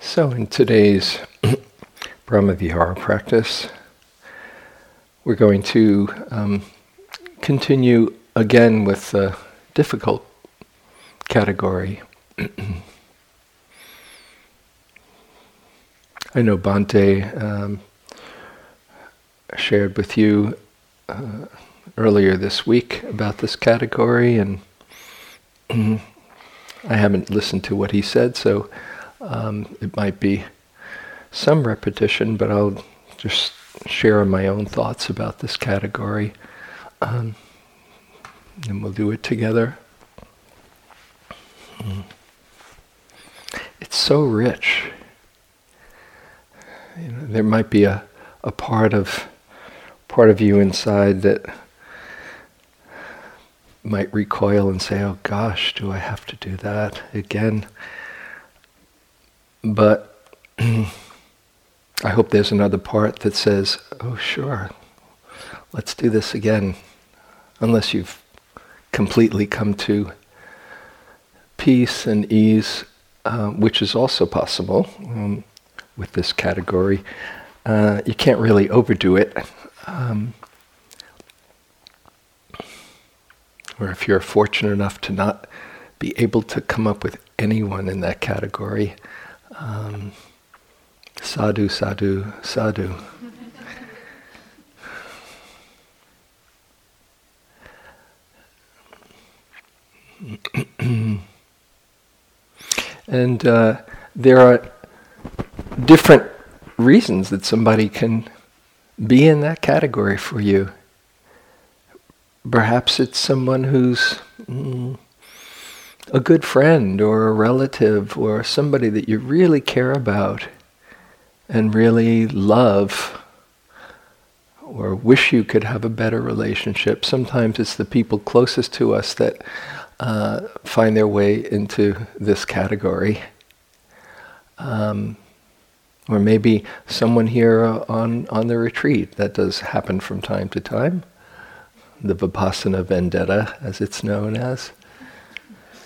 so, in today's Brahmavihara practice, we're going to um, continue again with the difficult category. I know Bhante um, shared with you uh, earlier this week about this category, and I haven't listened to what he said, so um, it might be some repetition, but I'll just share my own thoughts about this category, um, and we'll do it together. Mm. It's so rich. You know, there might be a, a part of part of you inside that might recoil and say, "Oh gosh, do I have to do that again?" But I hope there's another part that says, "Oh sure, let's do this again," unless you've completely come to peace and ease, uh, which is also possible. Um, with this category. Uh, you can't really overdo it. Um, or if you're fortunate enough to not be able to come up with anyone in that category, um, sadhu, sadhu, sadhu. and uh, there are different reasons that somebody can be in that category for you. Perhaps it's someone who's mm, a good friend or a relative or somebody that you really care about and really love or wish you could have a better relationship. Sometimes it's the people closest to us that uh, find their way into this category. Um, or maybe someone here on, on the retreat. That does happen from time to time. The Vipassana vendetta, as it's known as,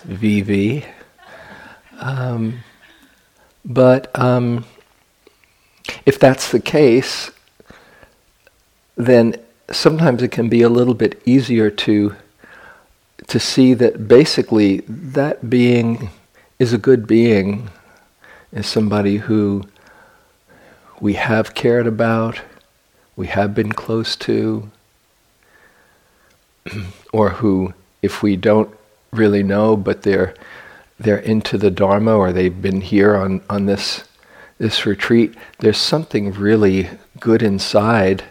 VV. Um, but um, if that's the case, then sometimes it can be a little bit easier to to see that basically that being is a good being, is somebody who we have cared about, we have been close to, or who, if we don't really know, but they're they're into the Dharma or they've been here on, on this this retreat, there's something really good inside,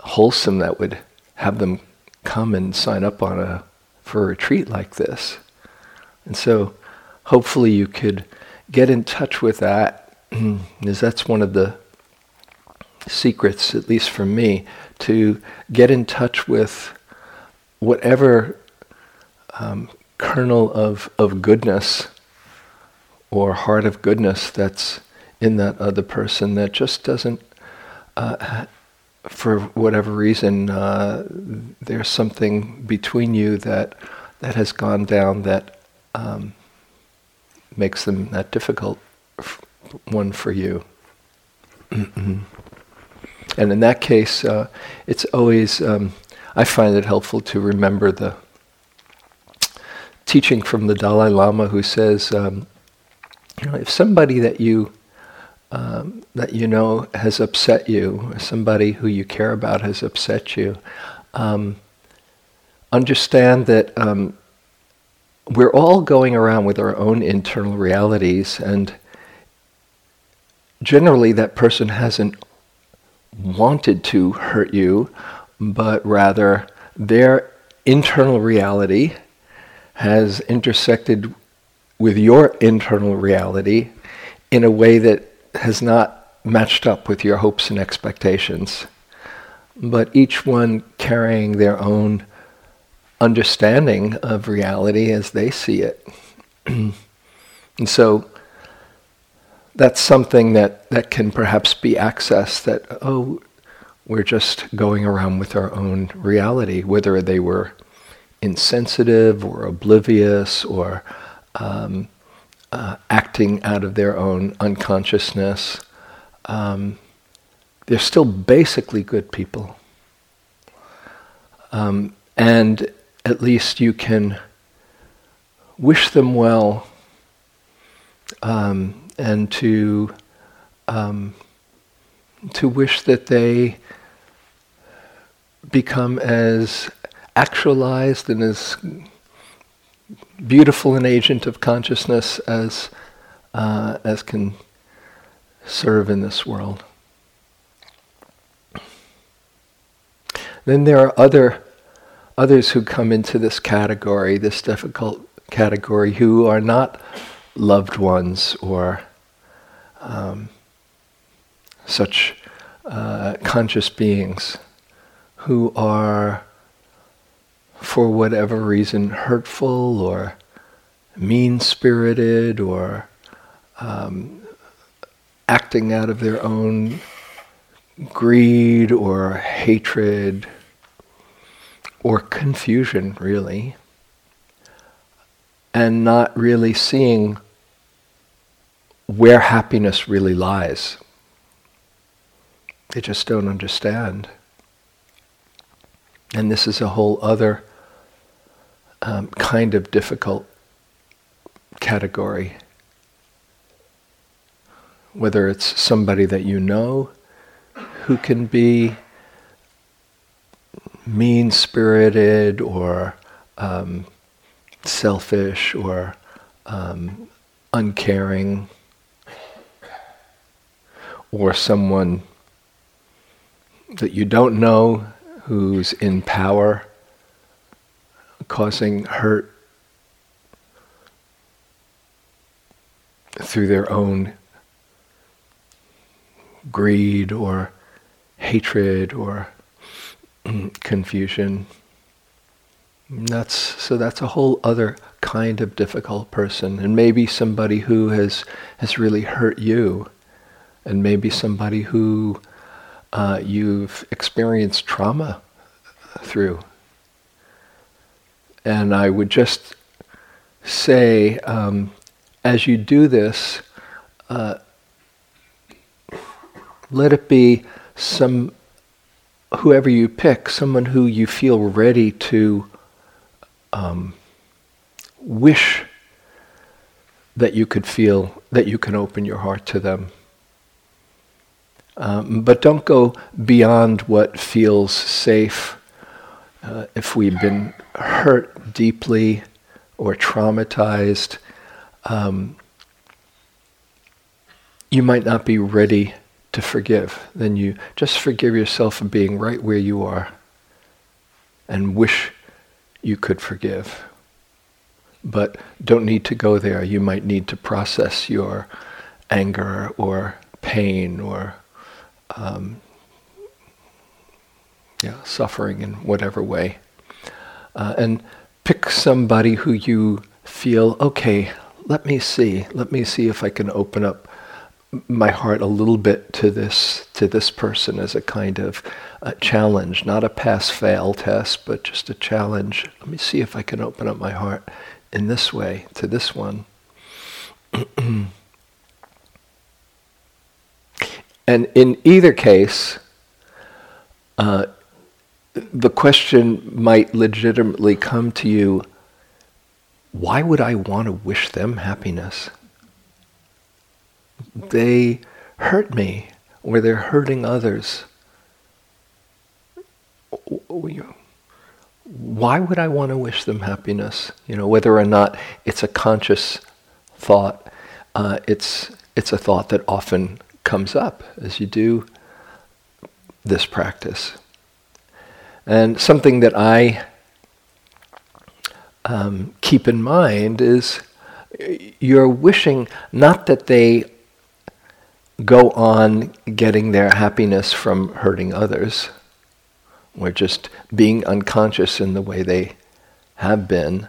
wholesome that would have them come and sign up on a for a retreat like this. And so hopefully you could get in touch with that is that's one of the secrets, at least for me, to get in touch with whatever um, kernel of, of goodness or heart of goodness that's in that other person that just doesn't, uh, for whatever reason, uh, there's something between you that that has gone down that um, makes them that difficult one for you. and in that case, uh, it's always, um, I find it helpful to remember the teaching from the Dalai Lama who says, um, you know, if somebody that you um, that you know has upset you, somebody who you care about has upset you, um, understand that um, we're all going around with our own internal realities, and generally that person hasn't wanted to hurt you, but rather their internal reality has intersected with your internal reality in a way that has not matched up with your hopes and expectations. But each one carrying their own understanding of reality as they see it. and so that's something that, that can perhaps be accessed that, oh, we're just going around with our own reality, whether they were insensitive or oblivious or um, uh, acting out of their own unconsciousness. Um, they're still basically good people. Um, and at least you can wish them well um, and to um, to wish that they become as actualized and as beautiful an agent of consciousness as uh, as can serve in this world. Then there are other others who come into this category, this difficult category, who are not loved ones or um, such uh, conscious beings who are, for whatever reason, hurtful or mean spirited or um, acting out of their own greed or hatred or confusion, really, and not really seeing where happiness really lies. They just don't understand. And this is a whole other um, kind of difficult category. Whether it's somebody that you know who can be mean spirited or um, selfish or um, uncaring, or someone that you don't know who's in power, causing hurt through their own greed or hatred or confusion. That's so that's a whole other kind of difficult person. And maybe somebody who has has really hurt you. And maybe somebody who uh, you've experienced trauma through. And I would just say, um, as you do this, uh, let it be some, whoever you pick, someone who you feel ready to um, wish that you could feel, that you can open your heart to them. Um, but don't go beyond what feels safe. Uh, if we've been hurt deeply or traumatized, um, you might not be ready to forgive. Then you just forgive yourself for being right where you are and wish you could forgive. But don't need to go there. You might need to process your anger or pain or um, yeah, suffering in whatever way. Uh, and pick somebody who you feel, okay, let me see, let me see if I can open up my heart a little bit to this to this person as a kind of uh, challenge, not a pass-fail test, but just a challenge. Let me see if I can open up my heart in this way to this one. And in either case, uh, the question might legitimately come to you why would I want to wish them happiness? They hurt me, or they're hurting others. Why would I want to wish them happiness? You know, whether or not it's a conscious thought, uh, it's it's a thought that often comes up as you do this practice. And something that I um, keep in mind is you're wishing not that they go on getting their happiness from hurting others or just being unconscious in the way they have been,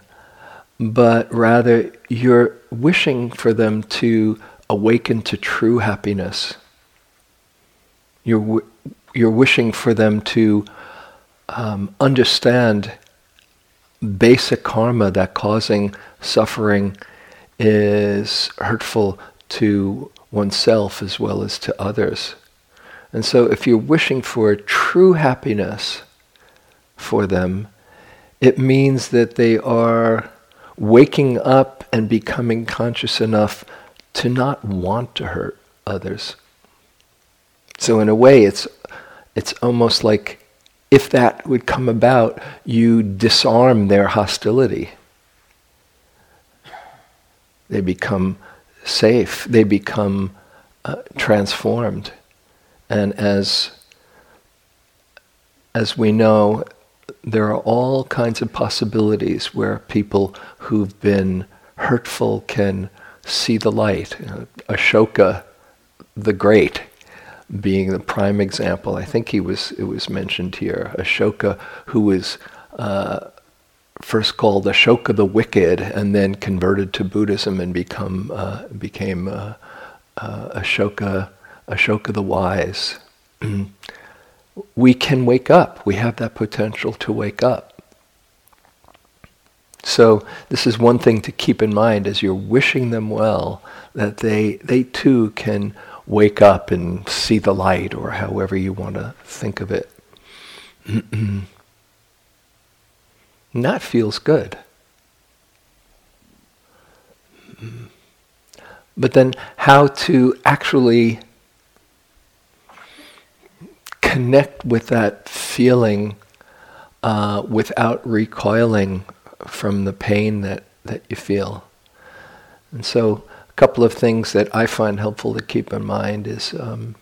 but rather you're wishing for them to awaken to true happiness. You're, w- you're wishing for them to um, understand basic karma that causing suffering is hurtful to oneself as well as to others. And so if you're wishing for true happiness for them, it means that they are waking up and becoming conscious enough to not want to hurt others. So in a way, it's it's almost like if that would come about, you disarm their hostility. They become safe. They become uh, transformed, and as as we know, there are all kinds of possibilities where people who've been hurtful can see the light. Uh, Ashoka, the Great, being the prime example. I think he was. It was mentioned here. Ashoka, who was uh, first called Ashoka the Wicked, and then converted to Buddhism and become uh, became uh, uh, Ashoka Ashoka the Wise. we can wake up. We have that potential to wake up. So this is one thing to keep in mind as you're wishing them well, that they they too can wake up and see the light, or however you want to think of it. and that feels good. But then how to actually connect with that feeling uh, without recoiling from the pain that, that you feel. And so, a couple of things that I find helpful to keep in mind is um,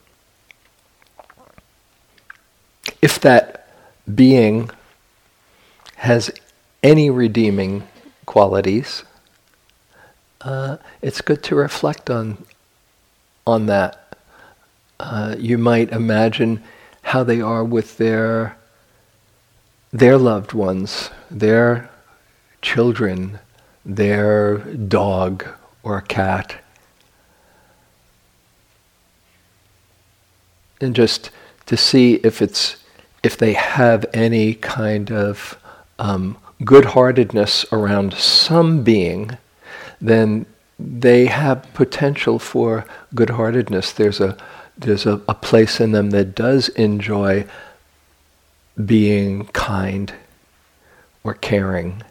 if that being has any redeeming qualities, uh, it's good to reflect on on that. Uh, you might imagine how they are with their their loved ones, their children, their dog or cat. And just to see if it's if they have any kind of um, good-heartedness around some being, then they have potential for good-heartedness. There's a there's a, a place in them that does enjoy being kind or caring.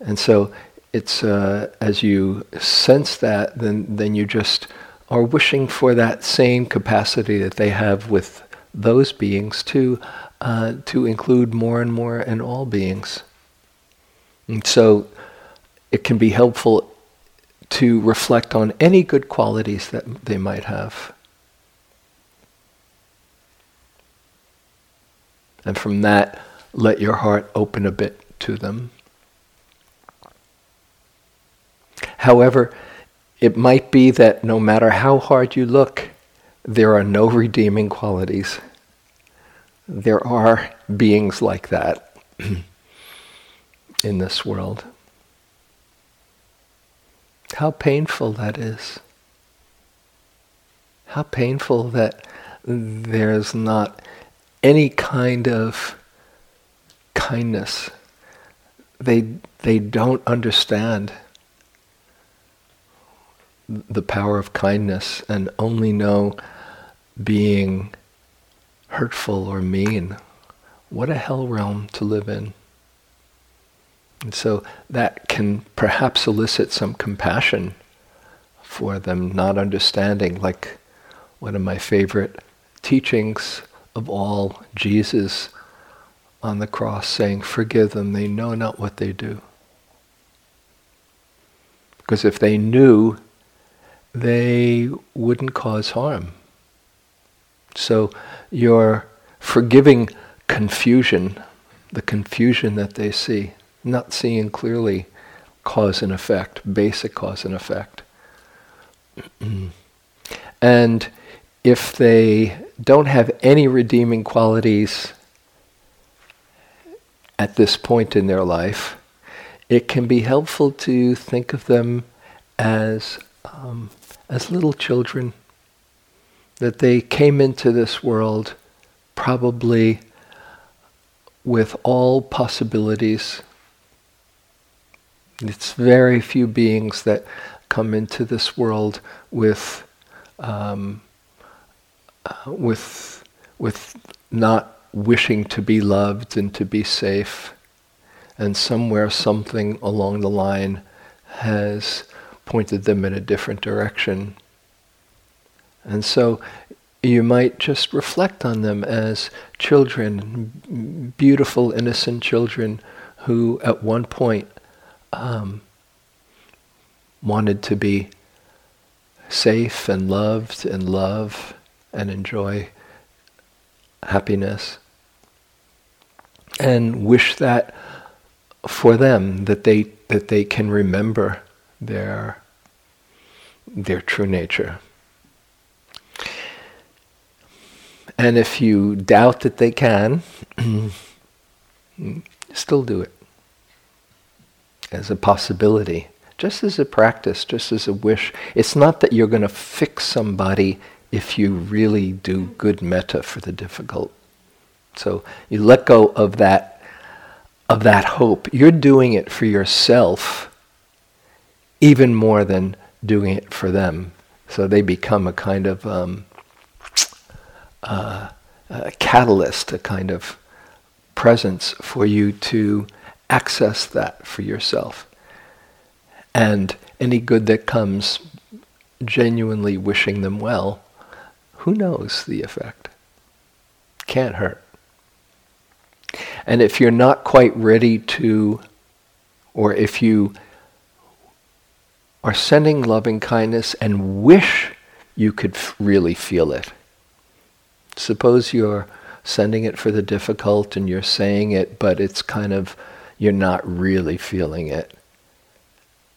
And so it's uh, as you sense that, then then you just are wishing for that same capacity that they have with those beings to uh, to include more and more in all beings. And so it can be helpful to reflect on any good qualities that they might have. And from that, let your heart open a bit to them. However, it might be that no matter how hard you look, there are no redeeming qualities. There are beings like that in this world. How painful that is. How painful that there's not any kind of kindness. They, they don't understand the power of kindness and only know being hurtful or mean. What a hell realm to live in. And so that can perhaps elicit some compassion for them not understanding, like one of my favorite teachings of all, Jesus on the cross saying, Forgive them, they know not what they do. Because if they knew, they wouldn't cause harm. So you're forgiving confusion, the confusion that they see, not seeing clearly cause and effect, basic cause and effect. and if they don't have any redeeming qualities at this point in their life, it can be helpful to think of them as um, as little children, that they came into this world probably with all possibilities. It's very few beings that come into this world with um, uh, with with not wishing to be loved and to be safe, and somewhere something along the line has pointed them in a different direction. And so you might just reflect on them as children, beautiful, innocent children who at one point um, wanted to be safe and loved and love and enjoy happiness and wish that for them that they that they can remember their their true nature. And if you doubt that they can, still do it as a possibility, just as a practice, just as a wish. It's not that you're going to fix somebody if you really do good metta for the difficult. So you let go of that of that hope. You're doing it for yourself even more than doing it for them. So they become a kind of um, uh, a catalyst, a kind of presence for you to access that for yourself. And any good that comes, genuinely wishing them well, who knows the effect? Can't hurt. And if you're not quite ready to, or if you are sending loving kindness and wish you could f- really feel it. Suppose you're sending it for the difficult and you're saying it, but it's kind of, you're not really feeling it.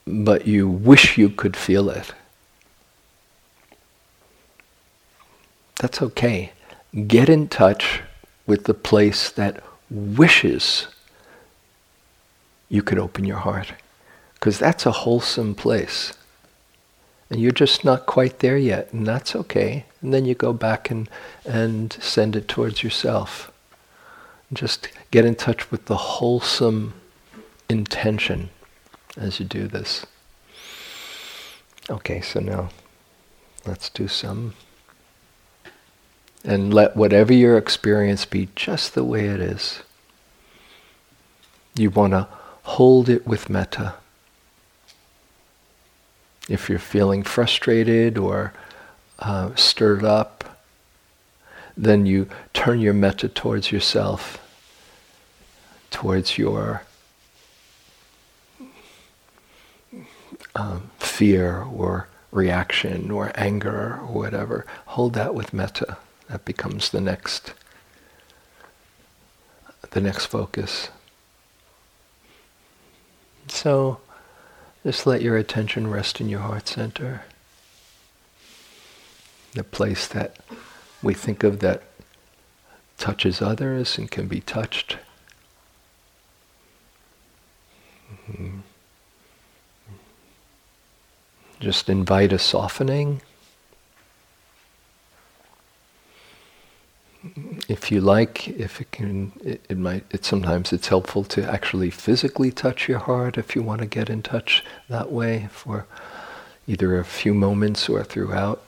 But you wish you could feel it. That's okay. Get in touch with the place that wishes you could open your heart. Because that's a wholesome place. And you're just not quite there yet, and that's okay. And then you go back and, and send it towards yourself. Just get in touch with the wholesome intention as you do this. Okay, so now let's do some. And let whatever your experience be just the way it is. You want to hold it with metta. If you're feeling frustrated or uh, stirred up, then you turn your metta towards yourself, towards your um, fear or reaction or anger or whatever. Hold that with metta. That becomes the next the next focus. So just let your attention rest in your heart center. The place that we think of that touches others and can be touched. Mm-hmm. Just invite a softening. if you like, if it can, it, it, might. It sometimes it's helpful to actually physically touch your heart if you want to get in touch that way for either a few moments or throughout.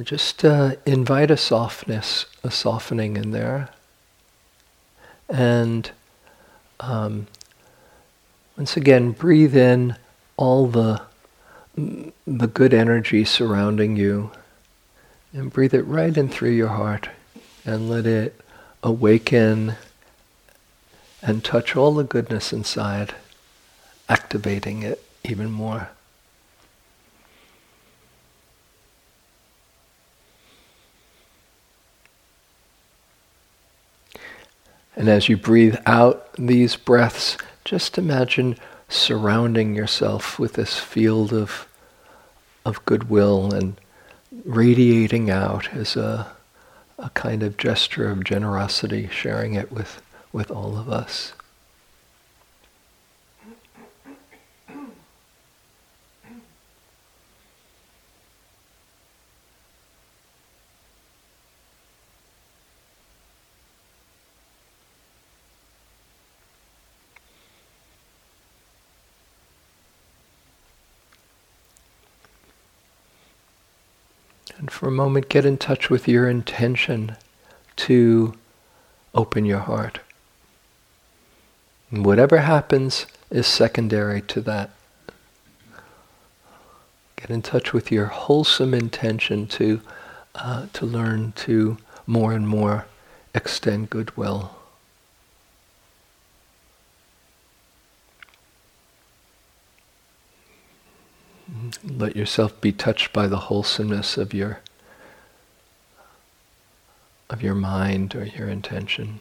And just uh, invite a softness, a softening in there, and um, once again breathe in all the the good energy surrounding you. And breathe it right in through your heart. And let it awaken and touch all the goodness inside, activating it even more. And as you breathe out these breaths, just imagine surrounding yourself with this field of, of goodwill and radiating out as a, a kind of gesture of generosity, sharing it with, with all of us. And for a moment, get in touch with your intention to open your heart. And whatever happens is secondary to that. Get in touch with your wholesome intention to, uh, to learn to more and more extend goodwill. Let yourself be touched by the wholesomeness of your of your mind or your intention.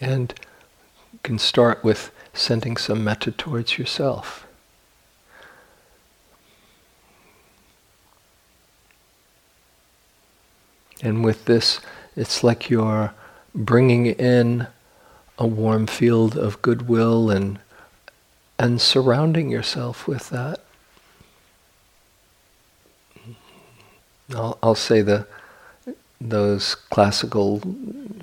And you can start with sending some metta towards yourself. And with this, it's like you're bringing in a warm field of goodwill and and surrounding yourself with that. I'll, I'll say the those classical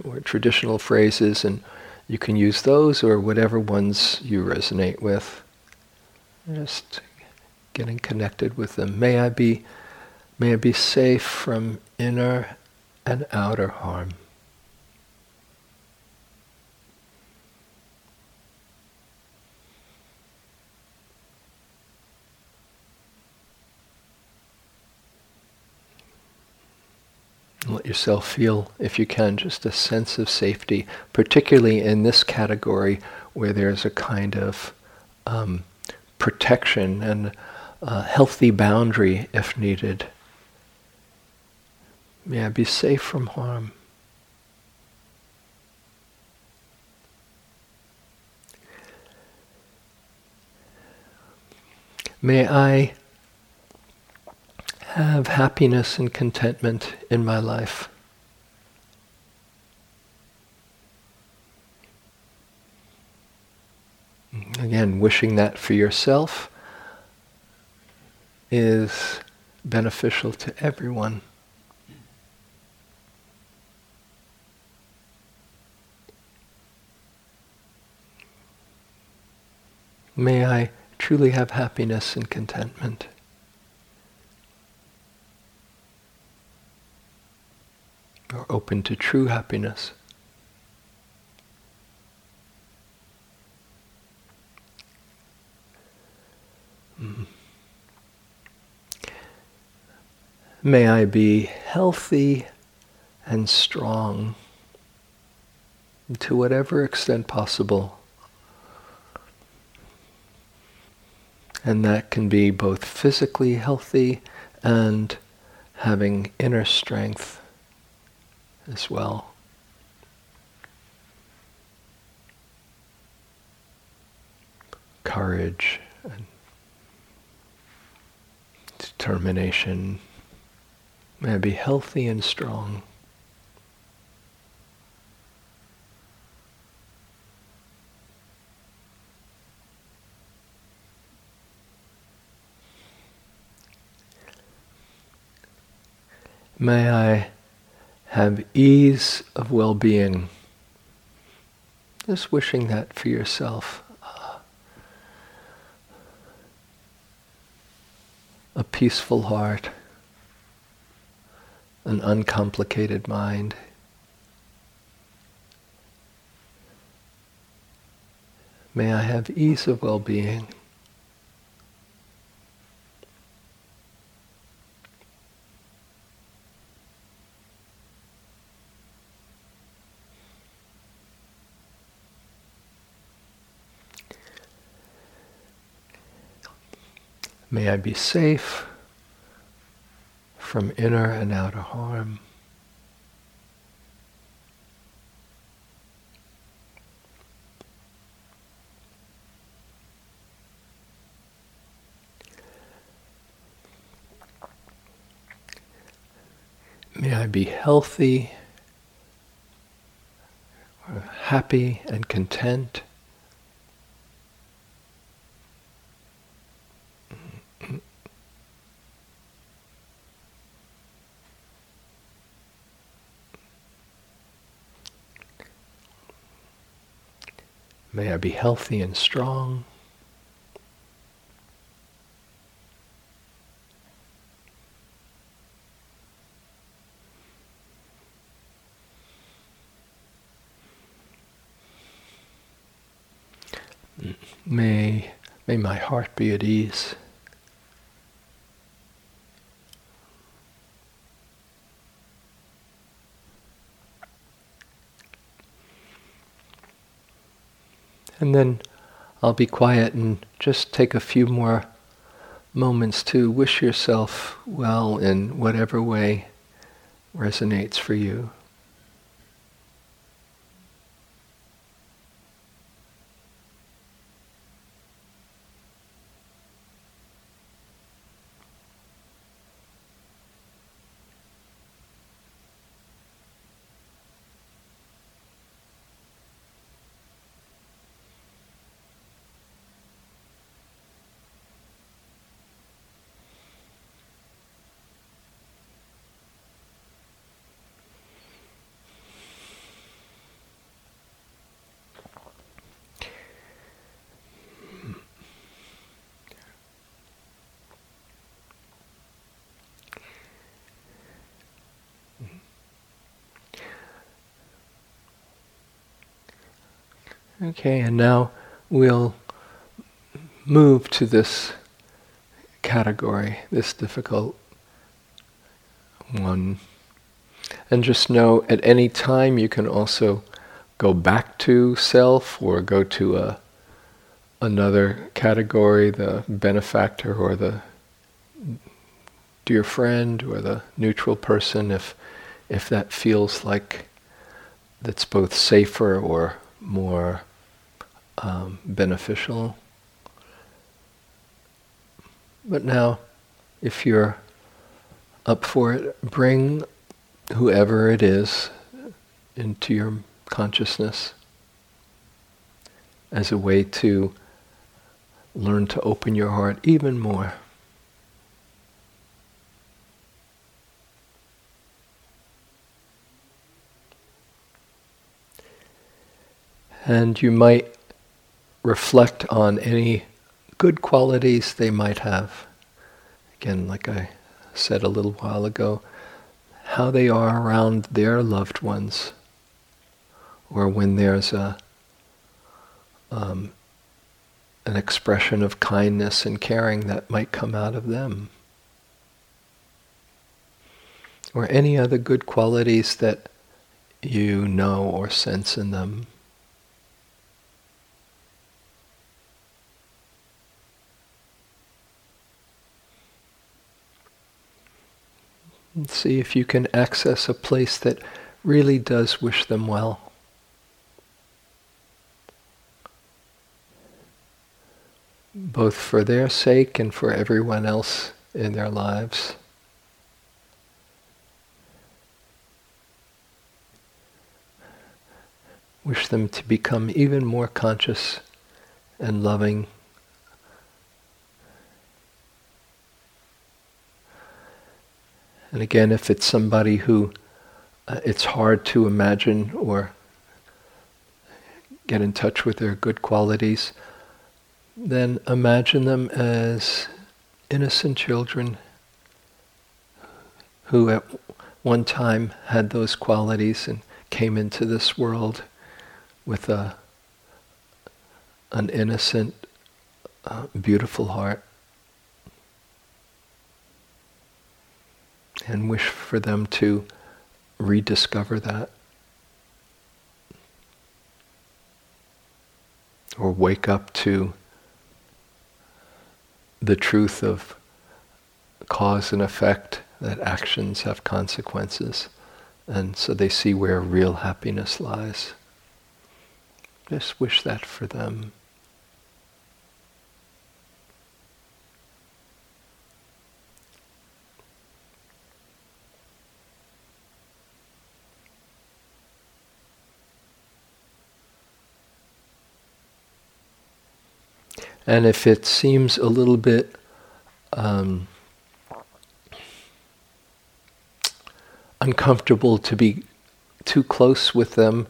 or traditional phrases, and you can use those or whatever ones you resonate with. Just getting connected with them. May I be, may I be safe from inner and outer harm. Let yourself feel, if you can, just a sense of safety, particularly in this category where there's a kind of um, protection and a healthy boundary if needed. May I be safe from harm. May I have happiness and contentment in my life. Again, wishing that for yourself is beneficial to everyone. May I truly have happiness and contentment. Or open to true happiness. Mm. May I be healthy and strong to whatever extent possible. And that can be both physically healthy and having inner strength as well. Courage and determination. May I be healthy and strong. May I have ease of well being. Just wishing that for yourself. A peaceful heart, an uncomplicated mind. May I have ease of well being. May I be safe from inner and outer harm. May I be healthy, happy, and content. Be healthy and strong. May, may my heart be at ease. And then I'll be quiet and just take a few more moments to wish yourself well in whatever way resonates for you. Okay, and now we'll move to this category, this difficult one. And just know at any time you can also go back to self or go to a another category, the benefactor or the dear friend or the neutral person if if that feels like that's both safer or more um, beneficial. But now, if you're up for it, bring whoever it is into your consciousness as a way to learn to open your heart even more. And you might reflect on any good qualities they might have. Again, like I said a little while ago, how they are around their loved ones, or when there's a um, an expression of kindness and caring that might come out of them, or any other good qualities that you know or sense in them. And see if you can access a place that really does wish them well. Both for their sake and for everyone else in their lives. Wish them to become even more conscious and loving And again, if it's somebody who uh, it's hard to imagine or get in touch with their good qualities, then imagine them as innocent children who at one time had those qualities and came into this world with a an innocent, uh, beautiful heart. And wish for them to rediscover that. Or wake up to the truth of cause and effect, that actions have consequences. And so they see where real happiness lies. Just wish that for them. And if it seems a little bit um, uncomfortable to be too close with them,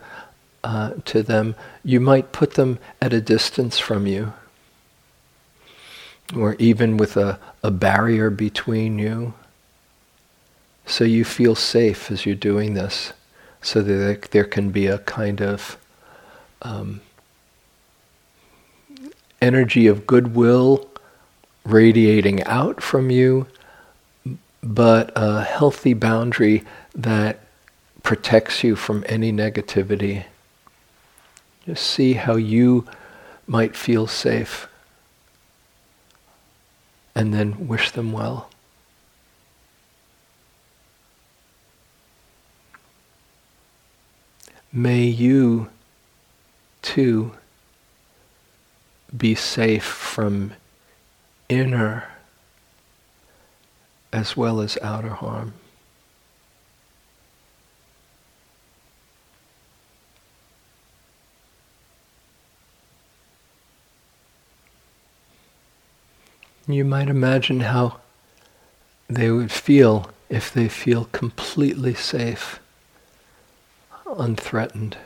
uh, to them, you might put them at a distance from you, or even with a, a barrier between you, so you feel safe as you're doing this, so that there can be a kind of um, energy of goodwill radiating out from you, but a healthy boundary that protects you from any negativity. Just see how you might feel safe and then wish them well. May you too be safe from inner as well as outer harm. You might imagine how they would feel if they feel completely safe, unthreatened.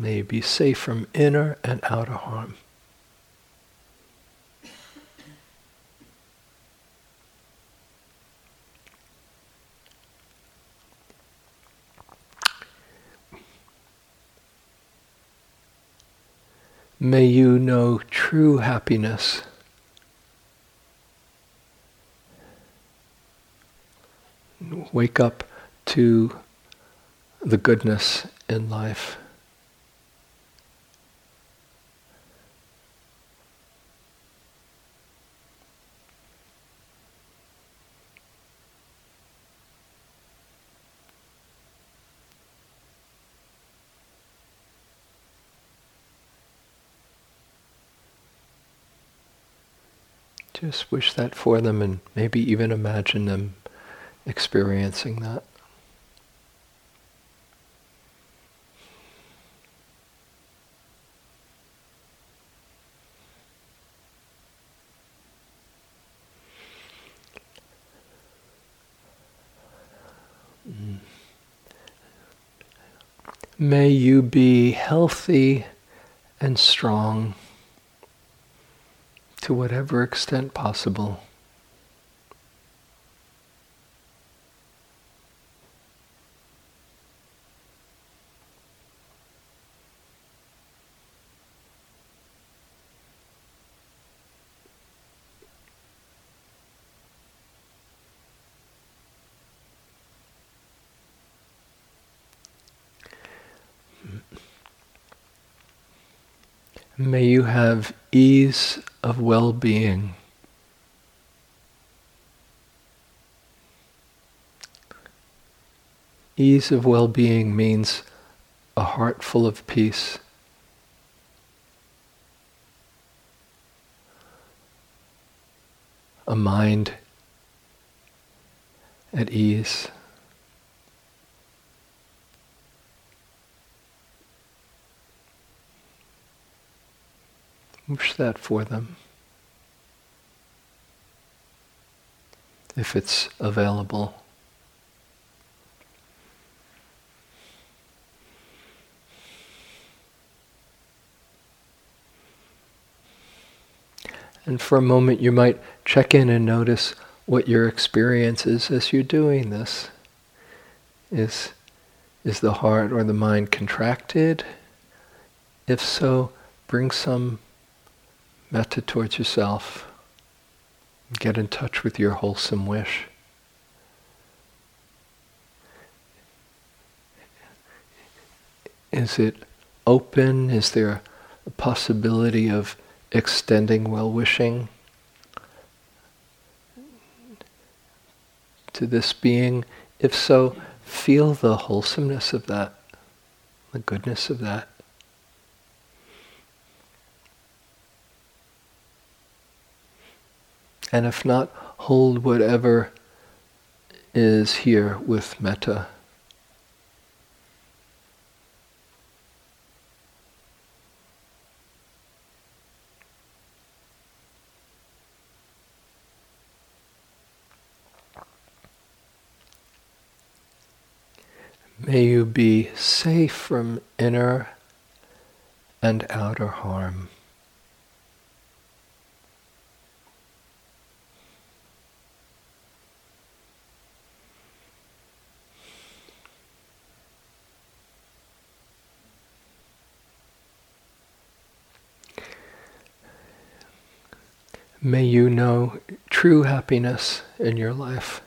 May you be safe from inner and outer harm. May you know true happiness. Wake up to the goodness in life. Just wish that for them and maybe even imagine them experiencing that. Mm. May you be healthy and strong to whatever extent possible. May you have ease of well being. Ease of well being means a heart full of peace. A mind at ease. Wish that for them. If it's available. And for a moment, you might check in and notice what your experience is as you're doing this. Is, is the heart or the mind contracted? If so, bring some metta towards yourself. Get in touch with your wholesome wish. Is it open? Is there a possibility of extending well wishing to this being? If so, feel the wholesomeness of that, the goodness of that. And if not, hold whatever is here with metta. May you be safe from inner and outer harm. May you know true happiness in your life.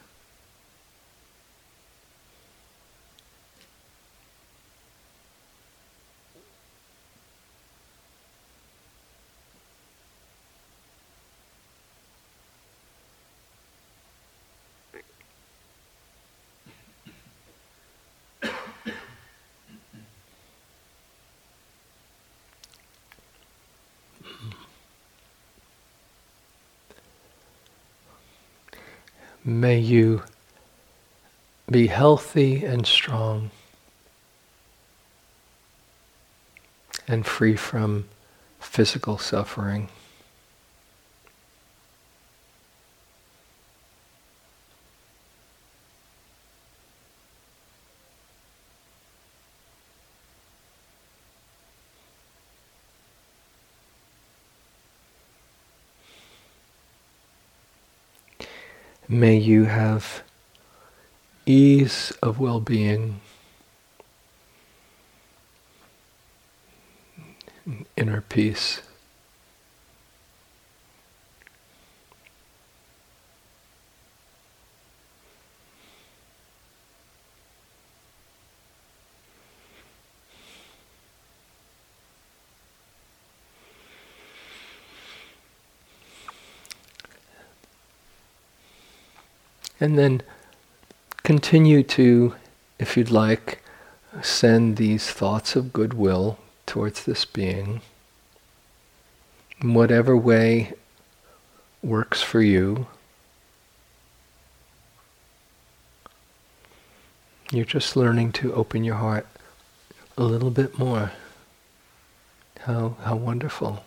May you be healthy and strong and free from physical suffering. May you have ease of well being, inner peace. And then continue to, if you'd like, send these thoughts of goodwill towards this being in whatever way works for you. You're just learning to open your heart a little bit more. How, how wonderful.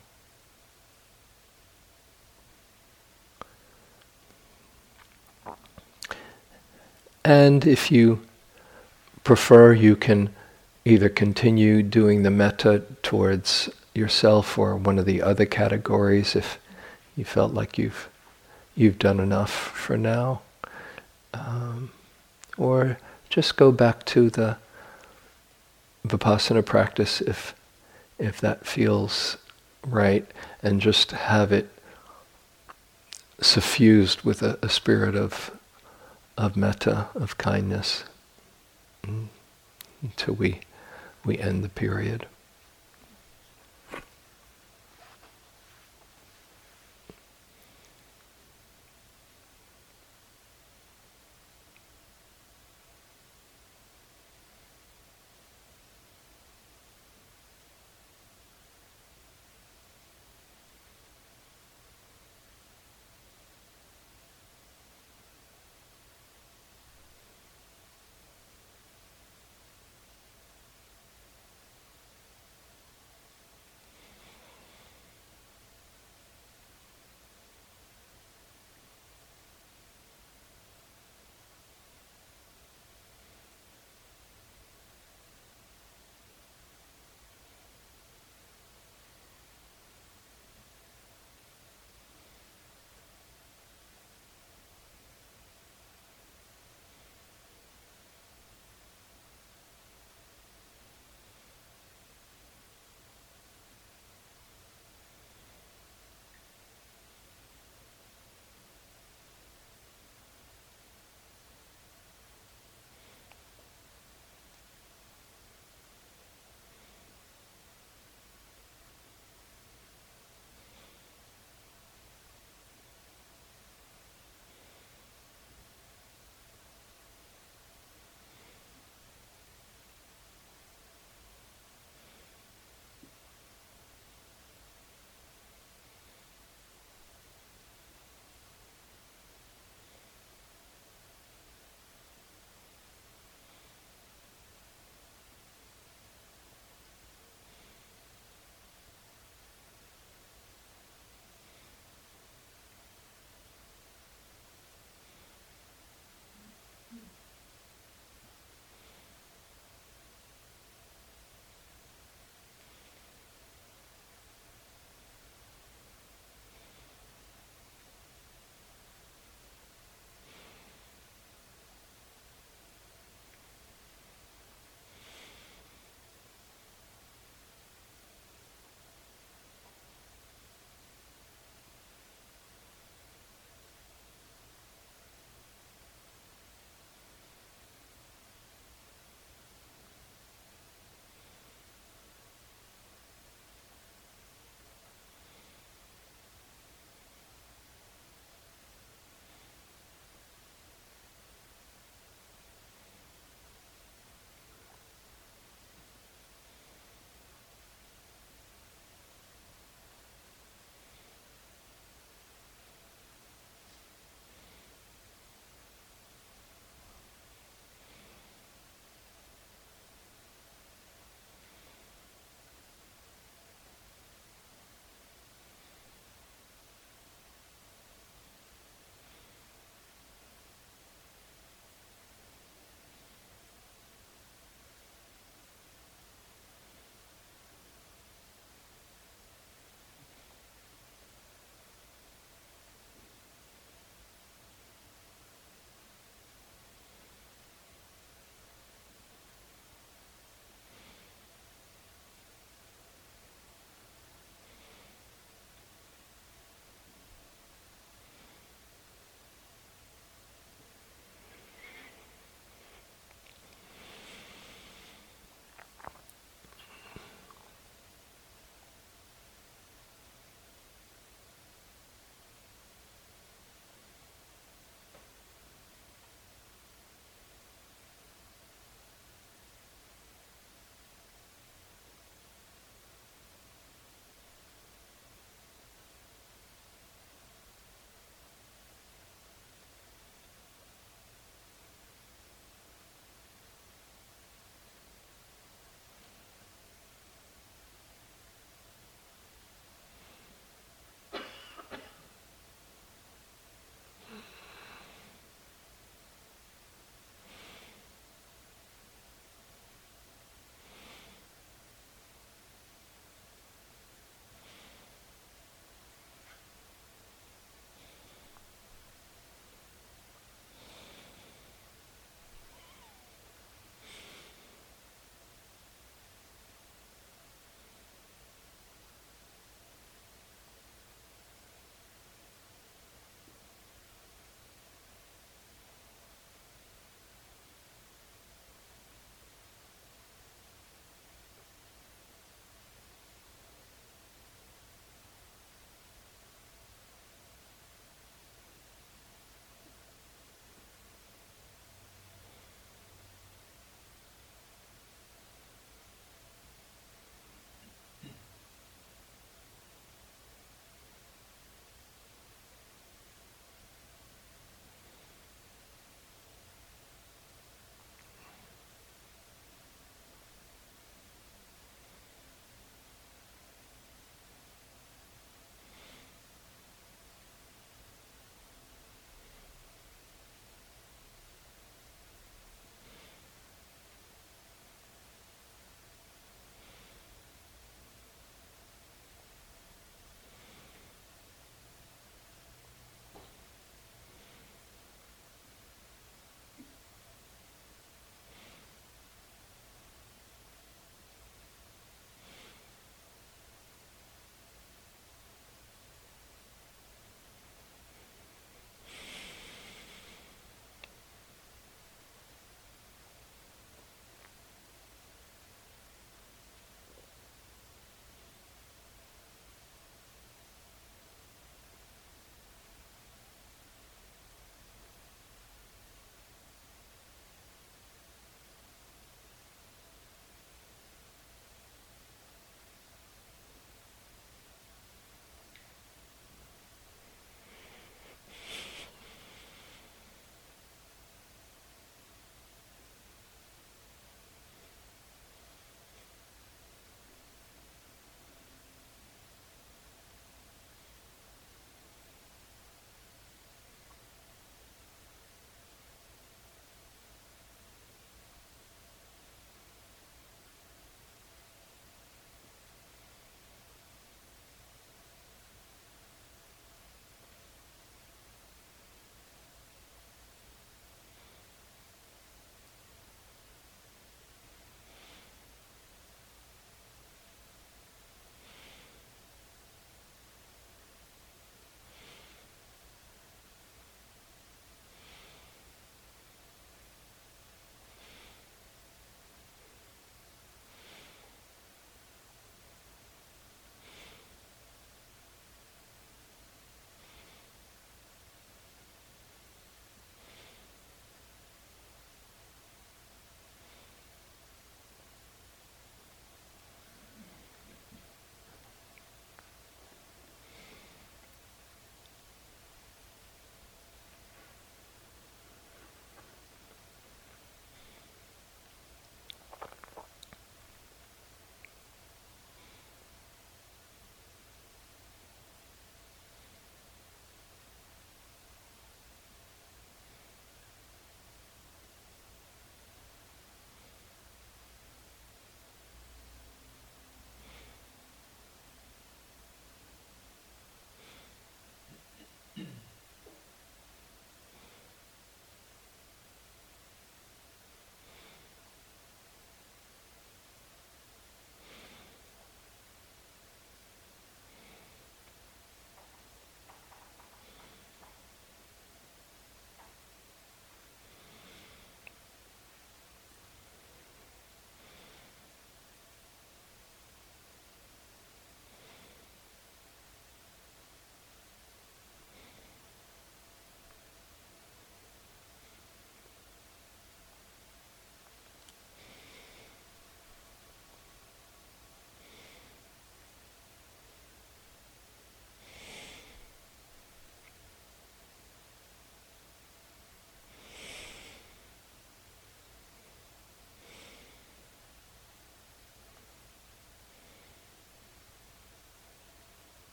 And if you prefer, you can either continue doing the metta towards yourself or one of the other categories if you felt like you've you've done enough for now, um, or just go back to the vipassana practice if if that feels right, and just have it suffused with a, a spirit of of metta, of kindness, mm, until we, we end the period.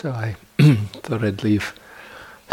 So I thought I'd leave